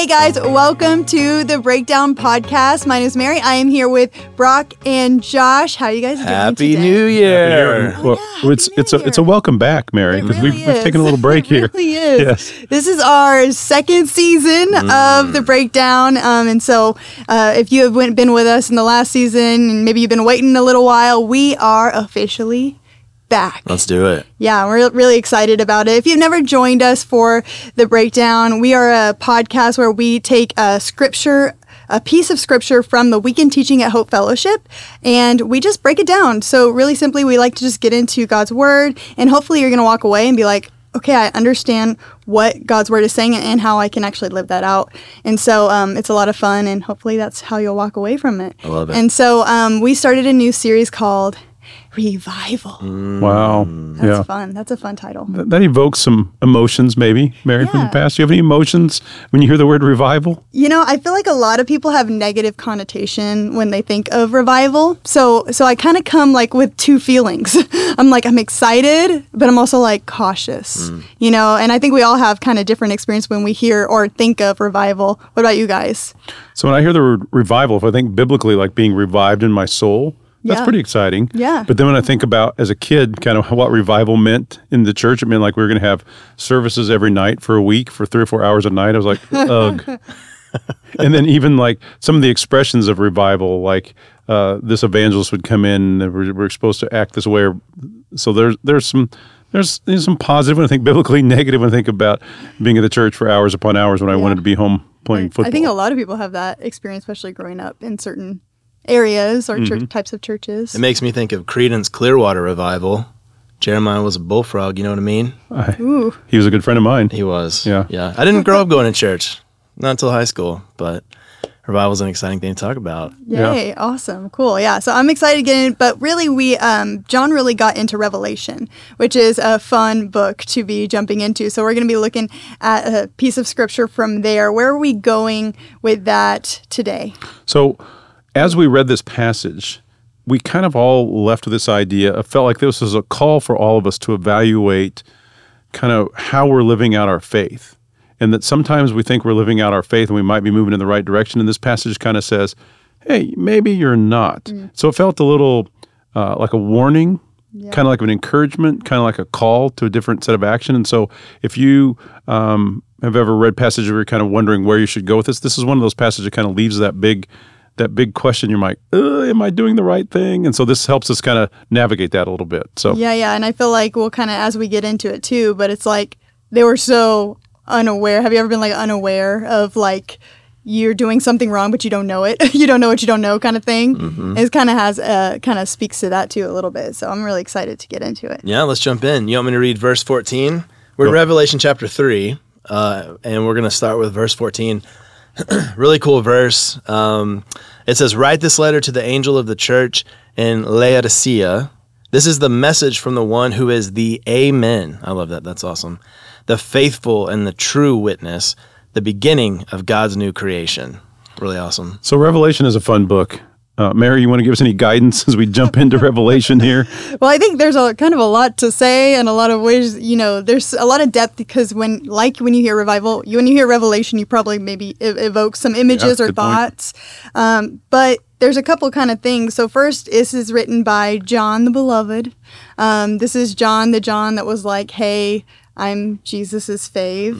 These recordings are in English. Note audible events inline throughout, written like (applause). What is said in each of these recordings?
Hey guys, welcome to the Breakdown Podcast. My name is Mary. I am here with Brock and Josh. How are you guys doing Happy today? New Year. Oh, well, yeah, it's Happy it's a it's a welcome back, Mary, because really we've, we've taken a little (laughs) break here. It really is. Yes. This is our second season of the breakdown. Um, and so uh, if you have went, been with us in the last season and maybe you've been waiting a little while, we are officially back. Let's do it. Yeah, we're really excited about it. If you've never joined us for the breakdown, we are a podcast where we take a scripture, a piece of scripture from the weekend teaching at Hope Fellowship, and we just break it down. So, really simply, we like to just get into God's word, and hopefully, you're going to walk away and be like, okay, I understand what God's word is saying and how I can actually live that out. And so um, it's a lot of fun, and hopefully that's how you'll walk away from it. I love it. And so um, we started a new series called Revival. Mm. Wow. That's yeah. fun. That's a fun title. Th- That evokes some emotions, maybe, Mary, from the past. Do you have any emotions when you hear the word revival? You know, I feel like a lot of people have negative connotation when they think of revival. So so I kind of come like with two feelings. (laughs) I'm like I'm excited, but I'm also like cautious. Mm. You know, and I think we all have kind of different experience when we hear or think of revival. What about you guys? So when I hear the word revival, if I think biblically, like being revived in my soul, that's Yeah. pretty exciting. Yeah. But then when I think about as a kid, kind of what revival meant in the church, it meant like we were going to have services every night for a week for three or four hours a night. I was like, (laughs) ugh. and then even like some of the expressions of revival, like uh, this evangelist would come in, and we're, we're supposed to act this way. Or, so there's there's some there's, there's some positive when I think (laughs) biblically, negative when I think about being at the church for hours upon hours when I wanted to be home playing football. I think a lot of people have that experience, especially growing up in certain areas or Mm-hmm. church types of churches. It makes me think of Creedence Clearwater Revival. Jeremiah was a bullfrog, you know what I mean? Ooh, he was a good friend of mine. He was. Yeah. Yeah. I didn't grow up going to church, not until high school, but revival's an exciting thing to talk about. Yeah. Yay, awesome, cool. Yeah, so I'm excited to get in, but really we um John really got into Revelation, which is a fun book to be jumping into. So we're going to be looking at a piece of scripture from there. Where are we going with that today? So, as we read this passage, we kind of all left with this idea. I felt like this was a call for all of us to evaluate kind of how we're living out our faith. And that sometimes we think we're living out our faith and we might be moving in the right direction. And this passage kind of says, hey, maybe you're not. So it felt a little uh, like a warning, kind of like an encouragement, kind of like a call to a different set of action. And so if you um, have ever read passages where you're kind of wondering where you should go with this, this is one of those passages that kind of leaves that big that big question. You're like, am I doing the right thing? And so this helps us kind of navigate that a little bit. So Yeah, yeah, and I feel like we'll kind of as we get into it too, but it's like they were so unaware. Have you ever been like unaware of like you're doing something wrong but you don't know it? (laughs) you don't know what you don't know kind of thing. Mm-hmm. It kind of has uh kind of speaks to that too a little bit. So I'm really excited to get into it. Yeah, let's jump in. You want me to read verse 14? We're in Revelation chapter 3, uh, and we're going to start with verse 14. (clears throat) really cool verse. Um, it says, Write this letter to the angel of the church in Laodicea. This is the message from the one who is the Amen. I love that. That's awesome. The faithful and the true witness, the beginning of God's new creation. Really awesome. so Revelation is a fun book. Uh, Mary, you want to give us any guidance as we jump into (laughs) Revelation here? Well, I think there's a kind of a lot to say and a lot of ways, you know, there's a lot of depth because when, like when you hear revival, you, when you hear revelation, you probably maybe ev- evoke some images or thoughts. Um, but there's a couple kind of things. So first, this is written by John the Beloved. Um, this is John, the John that was like, hey, I'm Jesus's fave.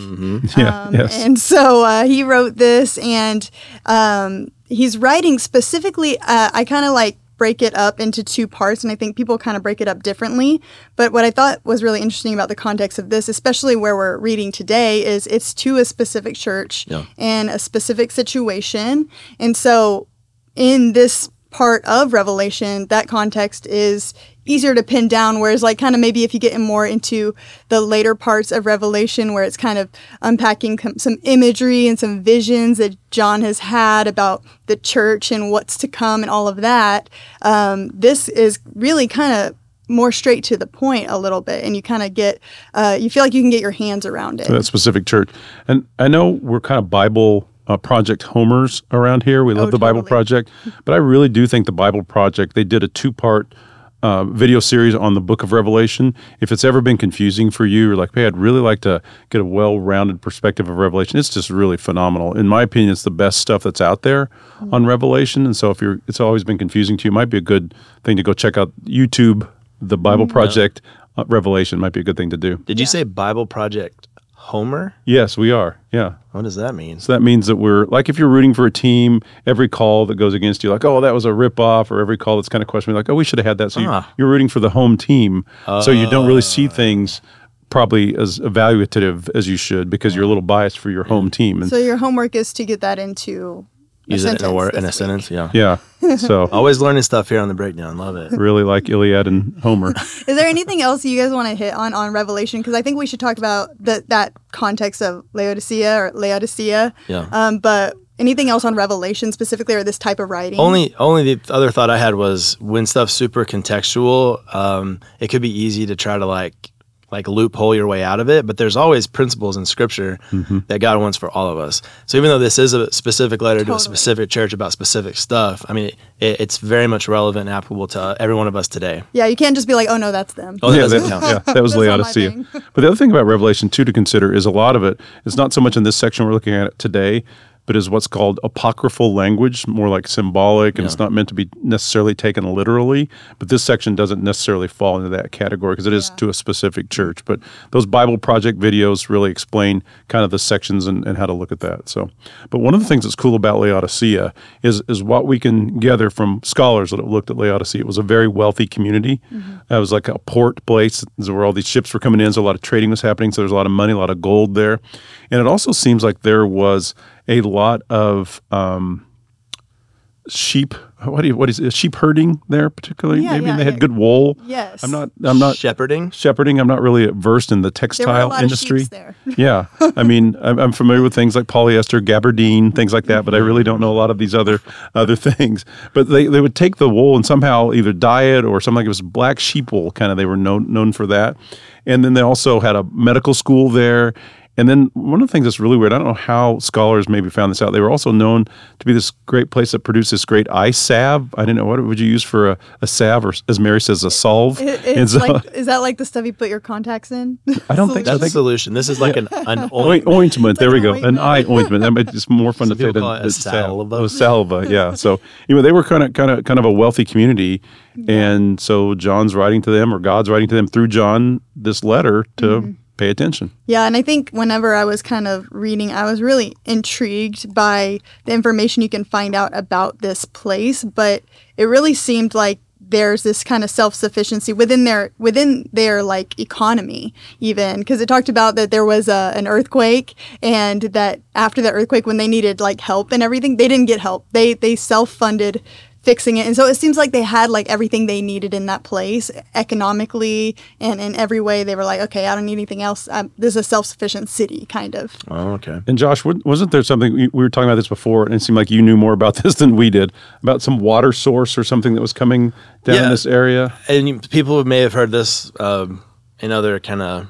(laughs) Yeah, Um, yes. And so uh, he wrote this, and um, he's writing specifically. Uh, I kind of like break it up into two parts, and I think people kind of break it up differently. But what I thought was really interesting about the context of this, especially where we're reading today, is it's to a specific church Yeah. and a specific situation. And so in this part of Revelation, that context is easier to pin down. Whereas, like, kind of maybe if you get more into the later parts of Revelation, where it's kind of unpacking com- some imagery and some visions that John has had about the church and what's to come and all of that, um, this is really kind of more straight to the point a little bit and you kind of get uh, you feel like you can get your hands around it that specific church. And I know we're kind of Bible uh, Project homers around here. We love Oh, the Bible. Project, but I really do think the Bible Project they did a two part uh, video series on the book of Revelation. If it's ever been confusing for you, or like, hey, I'd really like to get a well rounded perspective of Revelation, it's just really phenomenal. In my opinion, it's the best stuff that's out there on Revelation. And so if you're, it's always been confusing to you, it might be a good thing to go check out YouTube, the Bible Project uh, Revelation might be a good thing to do. Did you say Bible Project Homer? Yes, we are. Yeah. What does that mean? So that means that we're like if you're rooting for a team, every call that goes against you, like, oh, that was a rip off, or every call that's kind of questioning, like, oh, we should have had that. So Ah. you, you're rooting for the home team. so you don't really see things probably as evaluative as you should because you're a little biased for your home team. And So your homework is to get that into Use it in a sentence word in a week. sentence. Yeah. yeah. So (laughs) Always learning stuff here on the breakdown. Love it. really like Iliad and Homer. (laughs) Is there anything else you guys want to hit on on Revelation? Because I think we should talk about the, that context of Laodicea or Laodicea. Yeah. Um, but anything else on Revelation specifically or this type of writing? Only, only the other thought I had was when stuff's super contextual, um, it could be easy to try to like, like loophole your way out of it. But there's always principles in Scripture mm-hmm. that God wants for all of us. So even though this is a specific letter to a specific church about specific stuff, I mean, it, it's very much relevant and applicable to uh, every one of us today. yeah, you can't just be like, oh no, that's them. Oh, yeah, that, count. yeah, (laughs) that was That's not my Laodicea. But the other thing about Revelation 2 to consider is a lot of it is not so much in this section we're looking at today, but is what's called apocryphal language, more like symbolic, and it's not meant to be necessarily taken literally. But this section doesn't necessarily fall into that category because it is Yeah. to a specific church. But those Bible Project videos really explain kind of the sections and, and how to look at that. So, but one of the things that's cool about Laodicea is is what we can gather from scholars that have looked at Laodicea. It was a very wealthy community. Mm-hmm. It was like a port place where all these ships were coming in, so a lot of trading was happening. So there's a lot of money, a lot of gold there, and it also seems like there was a lot of um, sheep. What do you what is it? sheep herding there particularly? Yeah, Maybe yeah, and they had good wool. Yes. I'm not. I'm not Shepherding. shepherding. I'm not really versed in the There were a textile lot industry. of there. (laughs) yeah, I mean, I'm, I'm familiar with things like polyester, gabardine, things like that, but I really don't know a lot of these other other things. But they, they would take the wool and somehow either dye it or something like it was black sheep wool. Kind of, they were known known for that. And then they also had a medical school there. And then one of the things that's really weird, I don't know how scholars maybe found this out. They were also known to be this great place that produced this great eye salve. I didn't know what would you use for a, a salve or, as Mary says, a solve. It- And it's so- like, is that like the stuff you put your contacts in? (laughs) I don't think so. That's think the solution. This is like an, an Oint- ointment. ointment. There we go. an An eye ointment. That might just more fun Some to say than call it a than salva. Oh, salva. Yeah. So anyway, they were kind of kind of kind of a wealthy community, and so John's writing to them, or God's writing to them through John this letter to Mm-hmm. Pay attention. Yeah, and I think whenever I was kind of reading, I was really intrigued by the information you can find out about this place, but it really seemed like there's this kind of self-sufficiency within their within their like economy even because it talked about that there was a, an earthquake and that after the earthquake when they needed like help and everything they didn't get help they they self-funded fixing it and so it seems like they had like everything they needed in that place economically and in every way they were like okay i don't need anything else um, this is a self-sufficient city kind of Oh, okay. And Josh, wasn't there something we we were talking about this before, and it seemed like you knew more about (laughs) this than we did about some water source or something that was coming down in Yeah. this area? and people may have heard this um, in other kind of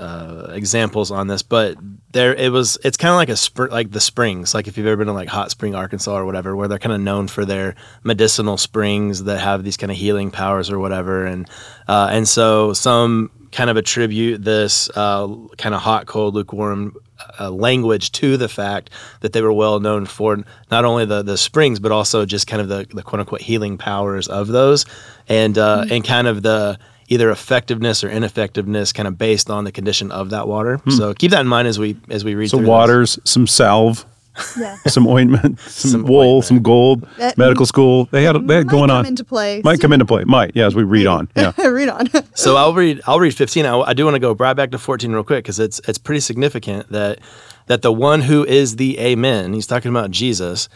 uh, examples on this, but there it was. It's kind of like a spr- like the springs. Like if you've ever been to like Hot Spring, Arkansas, or whatever, where they're kind of known for their medicinal springs that have these kind of healing powers or whatever, and uh, and so some kind of attribute this uh, kind of hot, cold, lukewarm uh, language to the fact that they were well known for not only the, the springs but also just kind of the, the quote unquote healing powers of those and uh, and kind of the either effectiveness or ineffectiveness kind of based on the condition of that water. Hmm. So keep that in mind as we as we read Some through waters, some salve, yeah (laughs) some ointment, (laughs) some, Some wool, ointment. some gold, That medical school. They had they had might going come on. into play Might come into play. Might. Yeah, as we read on. Yeah. (laughs) read on. So I'll read I'll read 15. I, I do want to go right back to 14 real quick because it's it's pretty significant that that the one who is the Amen. He's talking about Jesus,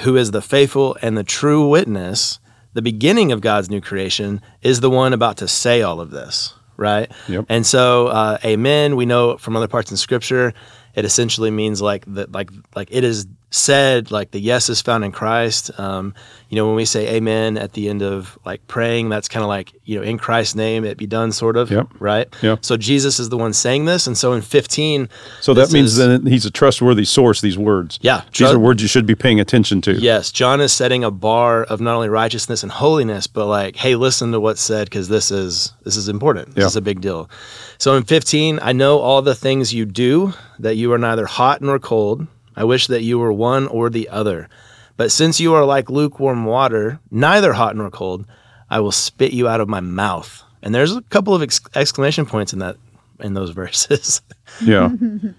who is the faithful and the true witness. The beginning of God's new creation is the one about to say all of this, right? Yep. And so, uh, Amen. We know from other parts in Scripture, it essentially means like that, like like it is said like the yes is found in Christ. Um, you know, when we say amen at the end of like praying, that's kind of like, you know, in Christ's name, it be done sort of. Yep. Right. Yep. So Jesus is the one saying this. And so in 15. So that means is- then he's a trustworthy source, these words. Yeah. These John- are words you should be paying attention to. Yes, John is setting a bar of not only righteousness and holiness, but like, hey, listen to what's said because this is this is important. This Yeah. is a big deal. So in 15, I know all the things you do, that you are neither hot nor cold. I wish that you were one or the other. But since you are like lukewarm water, neither hot nor cold, I will spit you out of my mouth. And there's a couple of ex- exclamation points in that in those (laughs) verses. Yeah.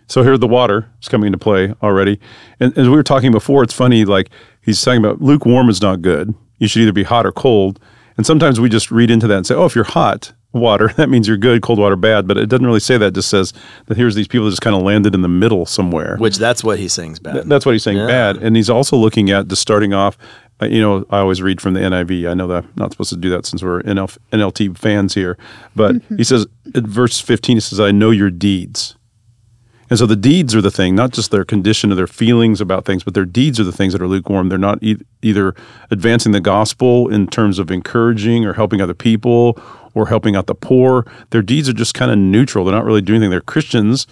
so here the water is coming into play already. And as we were talking before, it's funny, like he's talking about lukewarm is not good. You should either be hot or cold. And sometimes we just read into that and say, oh, if you're hot water, (laughs) that means you're good, cold water bad. But it doesn't really say that. It just says that here's these people that just kind of landed in the middle somewhere. which that's what he sings bad. That's what he's saying Yeah. bad. And he's also looking at just starting off. uh, You know, I always read from the NIV. I know that I'm not supposed to do that since we're NL, NLT fans here. But he says, in verse 15, he says, I know your deeds. And so the deeds are the thing, not just their condition or their feelings about things, but their deeds are the things that are lukewarm. They're not e- either advancing the gospel in terms of encouraging or helping other people or helping out the poor. Their deeds are just kind of neutral. They're not really doing anything. They're Christians,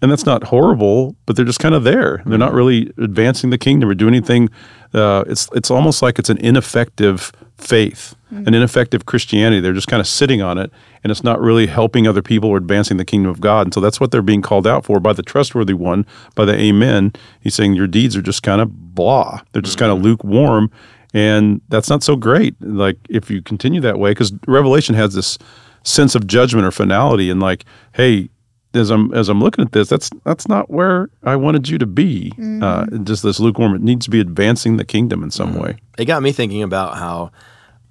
and that's not horrible, but they're just kind of there. They're not really advancing the kingdom or doing anything. Uh, it's it's almost like it's an ineffective faith, an ineffective Christianity. They're just kind of sitting on it, and it's not really helping other people or advancing the kingdom of God. And so that's what they're being called out for by the trustworthy one, by the Amen. He's saying your deeds are just kind of blah. They're just kind of lukewarm, and that's not so great. Like if you continue that way, because Revelation has this sense of judgment or finality, and like, hey, as I'm as I'm looking at this, that's that's not where I wanted you to be. Uh, just this lukewarm. It needs to be advancing the kingdom in some way. it got me thinking about how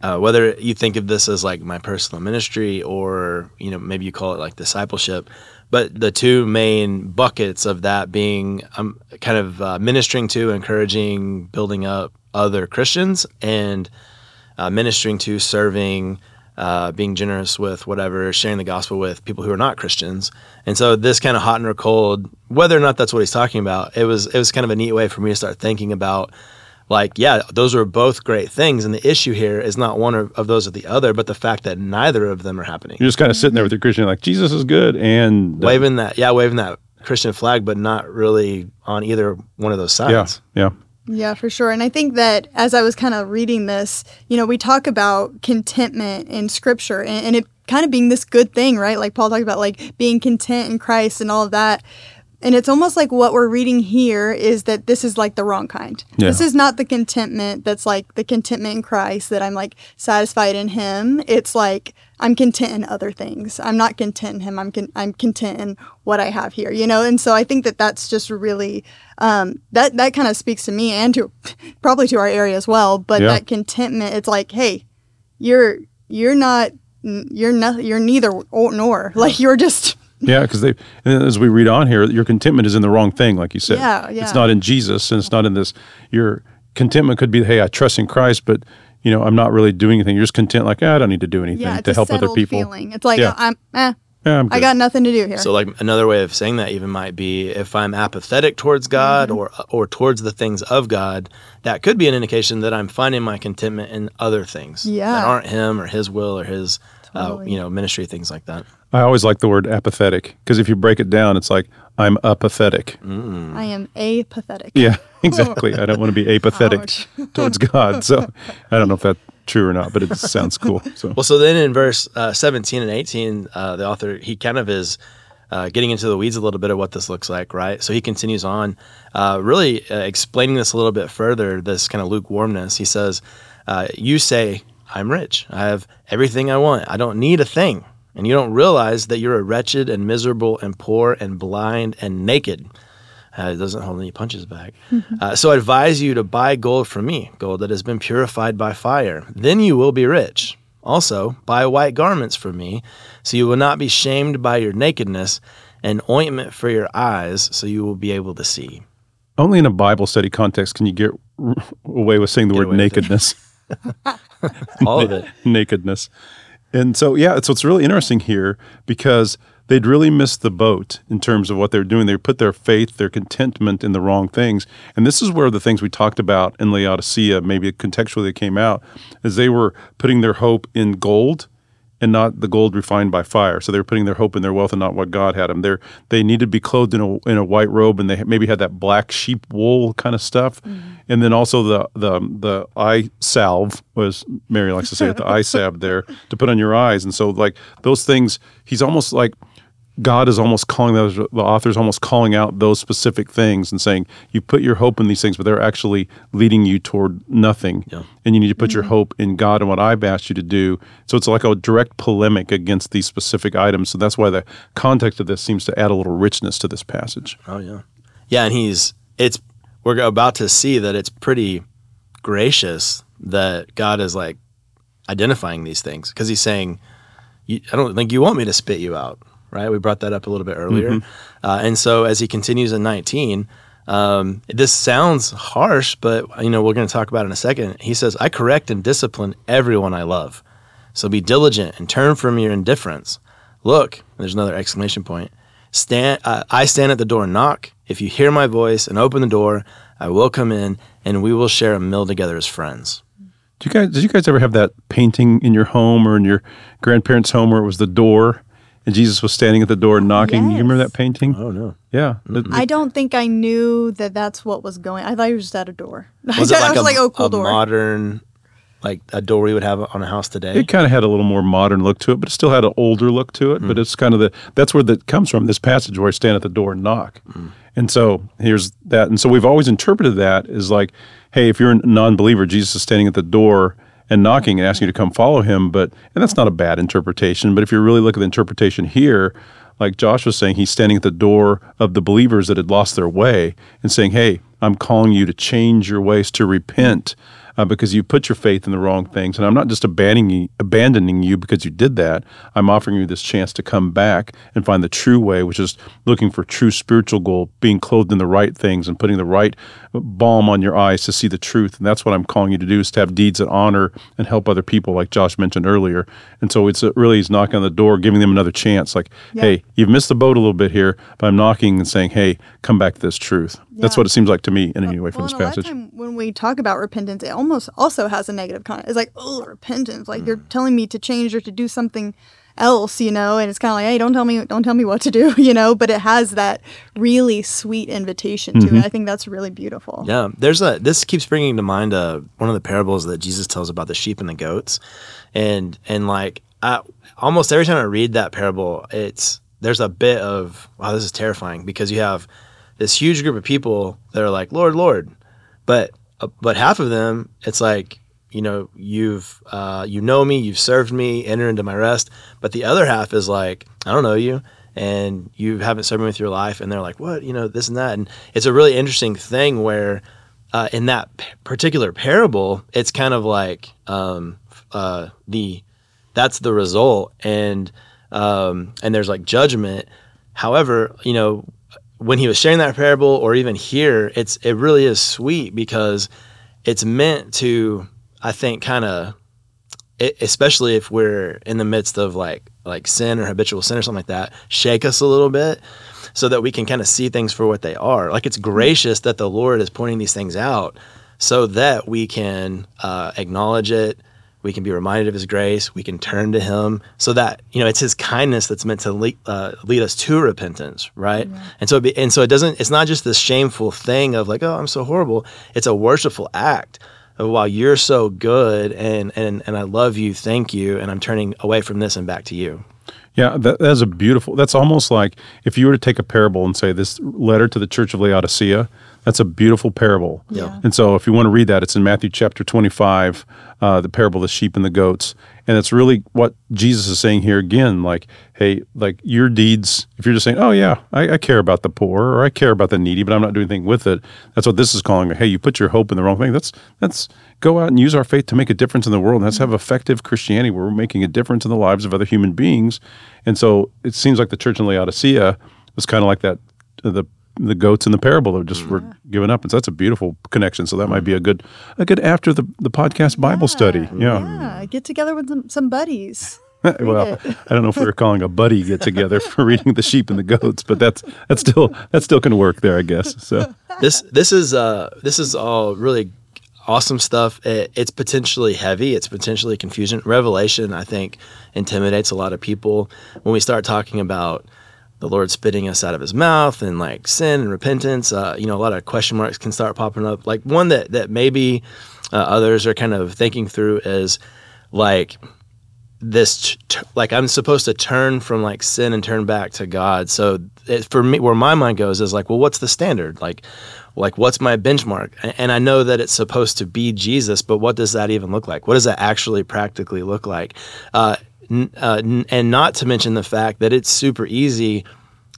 uh, whether you think of this as like my personal ministry or you know maybe you call it like discipleship but the two main buckets of that being um, kind of uh, ministering to encouraging building up other christians and uh, ministering to serving uh, being generous with whatever sharing the gospel with people who are not christians. And so this kind of hot and or cold whether or not that's what he's talking about it was it was kind of a neat way for me to start thinking about like yeah those are both great things and the issue here is not one of, of those or the other but the fact that neither of them are happening. You're just kind of sitting there with your Christian, like Jesus is good, and uh, waving that yeah waving that christian flag but not really on either one of those sides. Yeah, Yeah, for sure. And I think that as I was kind of reading this, you know, we talk about contentment in scripture and, and it kind of being this good thing, right? Like Paul talked about like being content in Christ and all of that. And it's almost like what we're reading here is that this is like the wrong kind. Yeah. This is not the contentment that's like the contentment in Christ that I'm like satisfied in Him. It's like I'm content in other things. I'm not content in Him. I'm con- I'm content in what I have here, you know. And so I think that that's just really um, that that kind of speaks to me and to (laughs) probably to our area as well. But Yeah. that contentment, it's like, hey, you're you're not you're not you're neither or nor like you're just (laughs) yeah. Because they, and as we read on here, your contentment is in the wrong thing, like you said. Yeah, yeah. It's not in Jesus, and it's not in this. Your contentment could be, hey, I trust in Christ, but you know, I'm not really doing anything. You're just content, like ah, I don't need to do anything yeah, it's to a help other people. feeling. It's like Yeah. I'm eh, Yeah, I'm I got nothing to do here. So like another way of saying that even might be if I'm apathetic towards God Mm-hmm. or or towards the things of God, that could be an indication that I'm finding my contentment in other things Yeah. that aren't Him or His will or His uh, you know ministry things like that. I always like the word apathetic because if you break it down, it's like I'm apathetic. I am apathetic. Yeah, (laughs) exactly. I don't want to be apathetic (laughs) towards God. So I don't know if that's true or not, but it sounds cool. So Well, so then in verse uh, 17 and 18, uh, the author he kind of is uh, getting into the weeds a little bit of what this looks like, right? So he continues on, uh, really uh, explaining this a little bit further. This kind of lukewarmness. He says, uh, "You say I'm rich. I have everything I want. I don't need a thing." And you don't realize that you're a wretched and miserable and poor and blind and naked. Uh, it doesn't hold any punches back. Uh, so I advise you to buy gold from me, gold that has been purified by fire. Then you will be rich. Also, buy white garments from me, so you will not be shamed by your nakedness, and ointment for your eyes, so you will be able to see. only in a Bible study context can you get away with saying the Get word away with it. nakedness. (laughs) All of it. (laughs) nakedness. And so, yeah, so it's really interesting here because they'd really missed the boat in terms of what they're doing. They put their faith, their contentment in the wrong things. And this is where the things we talked about in Laodicea, maybe contextually that came out, is they were putting their hope in gold and not the gold refined by fire. So they were putting their hope in their wealth and not what God had them. They they needed to be clothed in a in a white robe, and they maybe had that black sheep wool kind of stuff. Mm-hmm. And then also the the the eye salve was Mary likes to say it, the eye salve there to put on your eyes. And so like those things, he's almost like God is almost calling those, the author is almost calling out those specific things and saying, you put your hope in these things, but they're actually leading you toward nothing. Yeah. And you need to put mm-hmm. your hope in God and what I've asked you to do. So it's like a direct polemic against these specific items. So that's why the context of this seems to add a little richness to this passage. Oh, yeah. Yeah. And he's, it's, we're about to see that it's pretty gracious that God is like identifying these things because he's saying, I don't think you want me to spit you out right? We brought that up a little bit earlier. Mm-hmm. Uh, and so as he continues in 19, um, this sounds harsh, but you know we're going to talk about it in a second. He says, "I correct and discipline everyone I love, so be diligent and turn from your indifference. Look, there's another exclamation point. Stand, uh, I stand at the door and knock. If you hear my voice and open the door, I will come in, and we will share a meal together as friends." Do you guys, did you guys ever have that painting in your home or in your grandparents' home where it was the door and Jesus was standing at the door knocking. Yes. You remember that painting? Oh no. Yeah. Mm-hmm. I don't think I knew that that's what was going. I thought he was just at a door. (laughs) Was it like, I was a, like, oh, cool a door. modern, like a door we would have on a house today? It kind of had a little more modern look to it, but it still had an older look to it. Mm. But it's kind of the that's where that comes from. This passage where I stand at the door and knock. Mm. And so here's that. And so we've always interpreted that as like, hey, if you're a non-believer, Jesus is standing at the door and knocking and asking you to come follow him. But and that's not a bad interpretation. But if you really look at the interpretation here, like Josh was saying, he's standing at the door of the believers that had lost their way and saying, "Hey, I'm calling you to change your ways, to repent." Uh, because you put your faith in the wrong things. And I'm not just abandoning you, abandoning you because you did that. I'm offering you this chance to come back and find the true way, which is looking for true spiritual goal, being clothed in the right things and putting the right balm on your eyes to see the truth. And that's what I'm calling you to do is to have deeds that honor and help other people, like Josh mentioned earlier. And so it's a, really he's knocking on the door, giving them another chance. Like, yeah. hey, you've missed the boat a little bit here, but I'm knocking and saying, hey, come back to this truth. Yeah. That's what it seems like to me, in any way, from well, this passage. when we talk about repentance, it almost also has a negative connotation. It's like, oh, repentance. Like mm. you're telling me to change or to do something else, you know, and it's kind of like, hey, don't tell me, don't tell me what to do, (laughs) you know, but it has that really sweet invitation to mm-hmm. it. I think that's really beautiful. Yeah. There's a, this keeps bringing to mind uh, one of the parables that Jesus tells about the sheep and the goats. And, and like, I, almost every time I read that parable, it's, there's a bit of, wow, this is terrifying because you have this huge group of people that are like, Lord, Lord. But uh, but half of them, it's like you know you've uh, you know me, you've served me, enter into my rest. But the other half is like, I don't know you, and you haven't served me with your life, and they're like, what, you know, this and that, and it's a really interesting thing where. Uh, in that particular parable, it's kind of like um, uh, the that's the result, and um, and there's like judgment. However, you know, when he was sharing that parable or even here, it's it really is sweet because it's meant to, I think, kind of, especially if we're in the midst of like like sin or habitual sin or something like that, shake us a little bit so that we can kind of see things for what they are. Like it's gracious that the Lord is pointing these things out so that we can uh, acknowledge it, we can be reminded of his grace. We can turn to him so that you know it's his kindness that's meant to lead, uh, lead us to repentance right? Yeah. and so it be, and so it doesn't it's not just this shameful thing of like oh i'm so horrible. It's a worshipful act of wow you're so good and and and i love you. Thank you. And i'm turning away from this and back to you. Yeah, that, that's a beautiful. That's almost like if you were to take a parable and say this letter to the church of Laodicea, that's a beautiful parable. Yeah. And so if you want to read that, it's in Matthew chapter 25, uh, the parable of the sheep and the goats. And it's really what Jesus is saying here again like, hey, like your deeds, if you're just saying, oh, yeah, I, I care about the poor or I care about the needy, but I'm not doing anything with it, that's what this is calling. Hey, you put your hope in the wrong thing. That's, that's, go out and use our faith to make a difference in the world. And that's have effective Christianity where we're making a difference in the lives of other human beings. And so it seems like the church in Laodicea was kind of like that, the the goats in the parable that just yeah. were given up. And so that's a beautiful connection. So that might be a good a good after the, the podcast Bible yeah. study. Yeah. Yeah. Get together with some, some buddies. (laughs) well, I don't know if we were calling a buddy get together for (laughs) reading the sheep and the goats, but that's that's still that's still can work there, I guess. So (laughs) this this is uh this is all really awesome stuff. It, it's potentially heavy. It's potentially confusing. Revelation, I think, intimidates a lot of people when we start talking about the Lord spitting us out of His mouth and like sin and repentance. Uh, you know, a lot of question marks can start popping up. Like one that that maybe uh, others are kind of thinking through is like this t- like i'm supposed to turn from like sin and turn back to god so it, for me where my mind goes is like well what's the standard like like what's my benchmark and i know that it's supposed to be jesus but what does that even look like what does that actually practically look like uh, uh, n- and not to mention the fact that it's super easy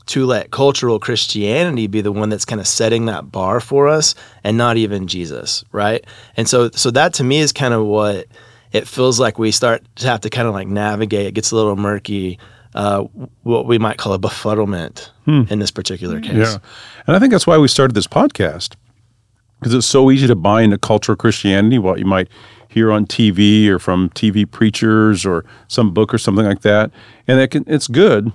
to let cultural christianity be the one that's kind of setting that bar for us and not even jesus right? And so so that to me is kind of what it feels like we start to have to kind of like navigate. It gets a little murky uh, what we might call a befuddlement in this particular case. Yeah, and I think that's why we started this podcast because it's so easy to buy into cultural Christianity, what you might hear on TV or from TV preachers or some book or something like that, and it can, it's good.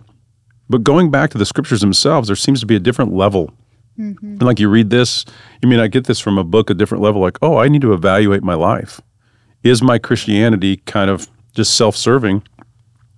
But going back to the scriptures themselves, there seems to be a different level. Mm-hmm. And like you read this, you may not get this from a book, a different level. Like, oh, I need to evaluate my life. Is my Christianity kind of just self-serving?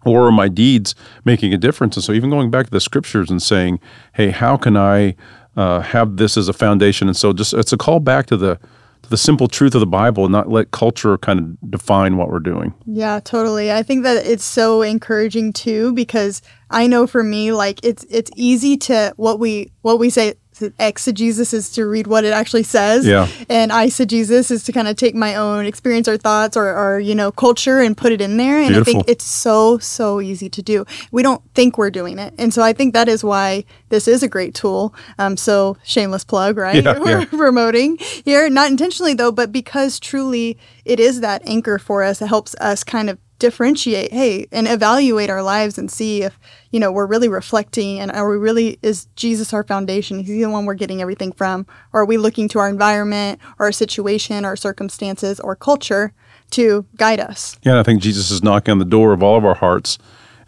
or are my deeds making a difference? And so, even going back to the scriptures and saying, "Hey, how can I uh, have this as a foundation?" And so, just it's a call back to the to the simple truth of the Bible, and not let culture kind of define what we're doing. Yeah, totally. I think that it's so encouraging too because I know for me like it's it's easy to what we what we say exegesis is to read what it actually says. Yeah. and eisegesis is to kind of take my own experience or thoughts or, or you know culture and put it in there. And I think it's so so easy to do. We don't think we're doing it. And so I think that is why this is a great tool. Um, so shameless plug right? Yeah, (laughs) we're yeah. promoting here. Not intentionally though but because truly it is that anchor for us. It helps us kind of differentiate hey and evaluate our lives and see if you know we're really reflecting and are we really is jesus our foundation He's the one we're getting everything from or are we looking to our environment or our situation our circumstances or culture to guide us Yeah, I think Jesus is knocking on the door of all of our hearts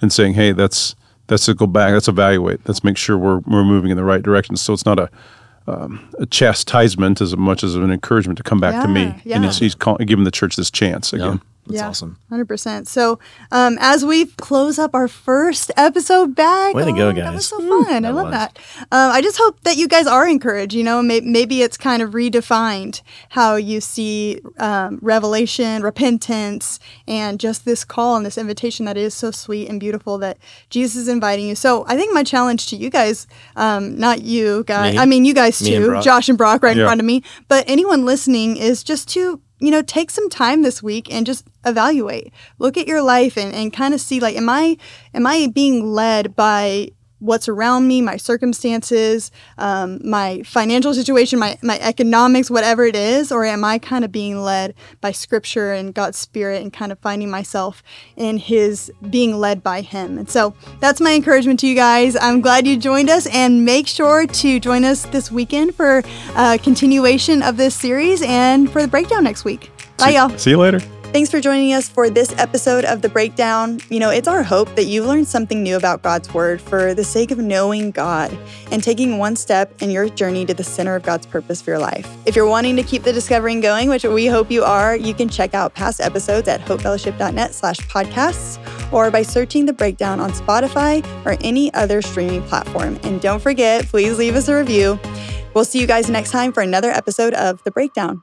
and saying, "Hey, that's that's to go back. Let's evaluate. Let's make sure we're we're moving in the right direction." So it's not a um, a chastisement as much as an encouragement to come back to me. Yeah, yeah. And he's, he's call, giving the church this chance again. That's yeah awesome 100% so um, as we close up our first episode back Way to go, oh, that was so fun i love was. that um, i just hope that you guys are encouraged you know may- maybe it's kind of redefined how you see um, revelation repentance and just this call and this invitation that is so sweet and beautiful that jesus is inviting you so i think my challenge to you guys um, not you guys Me. i mean you guys Me too Brock. josh and brock right Yeah. in front of me but anyone listening is just to you know take some time this week and just evaluate. Look at your life and, and kind of see like am i am i being led by what's around me my circumstances um, my financial situation my, my economics whatever it is or am i kind of being led by scripture and god's spirit and kind of finding myself in his being led by him? And so that's my encouragement to you guys. I'm glad you joined us and make sure to join us this weekend for a continuation of this series and for the breakdown next week. Bye y'all. See you later. Thanks for joining us for this episode of The Breakdown. You know, it's our hope that you've learned something new about God's Word for the sake of knowing God and taking one step in your journey to the center of God's purpose for your life. If you're wanting to keep the discovering going, which we hope you are, you can check out past episodes at hopefellowship.net slash podcasts or by searching The Breakdown on Spotify or any other streaming platform. And don't forget, please leave us a review. We'll see you guys next time for another episode of The Breakdown.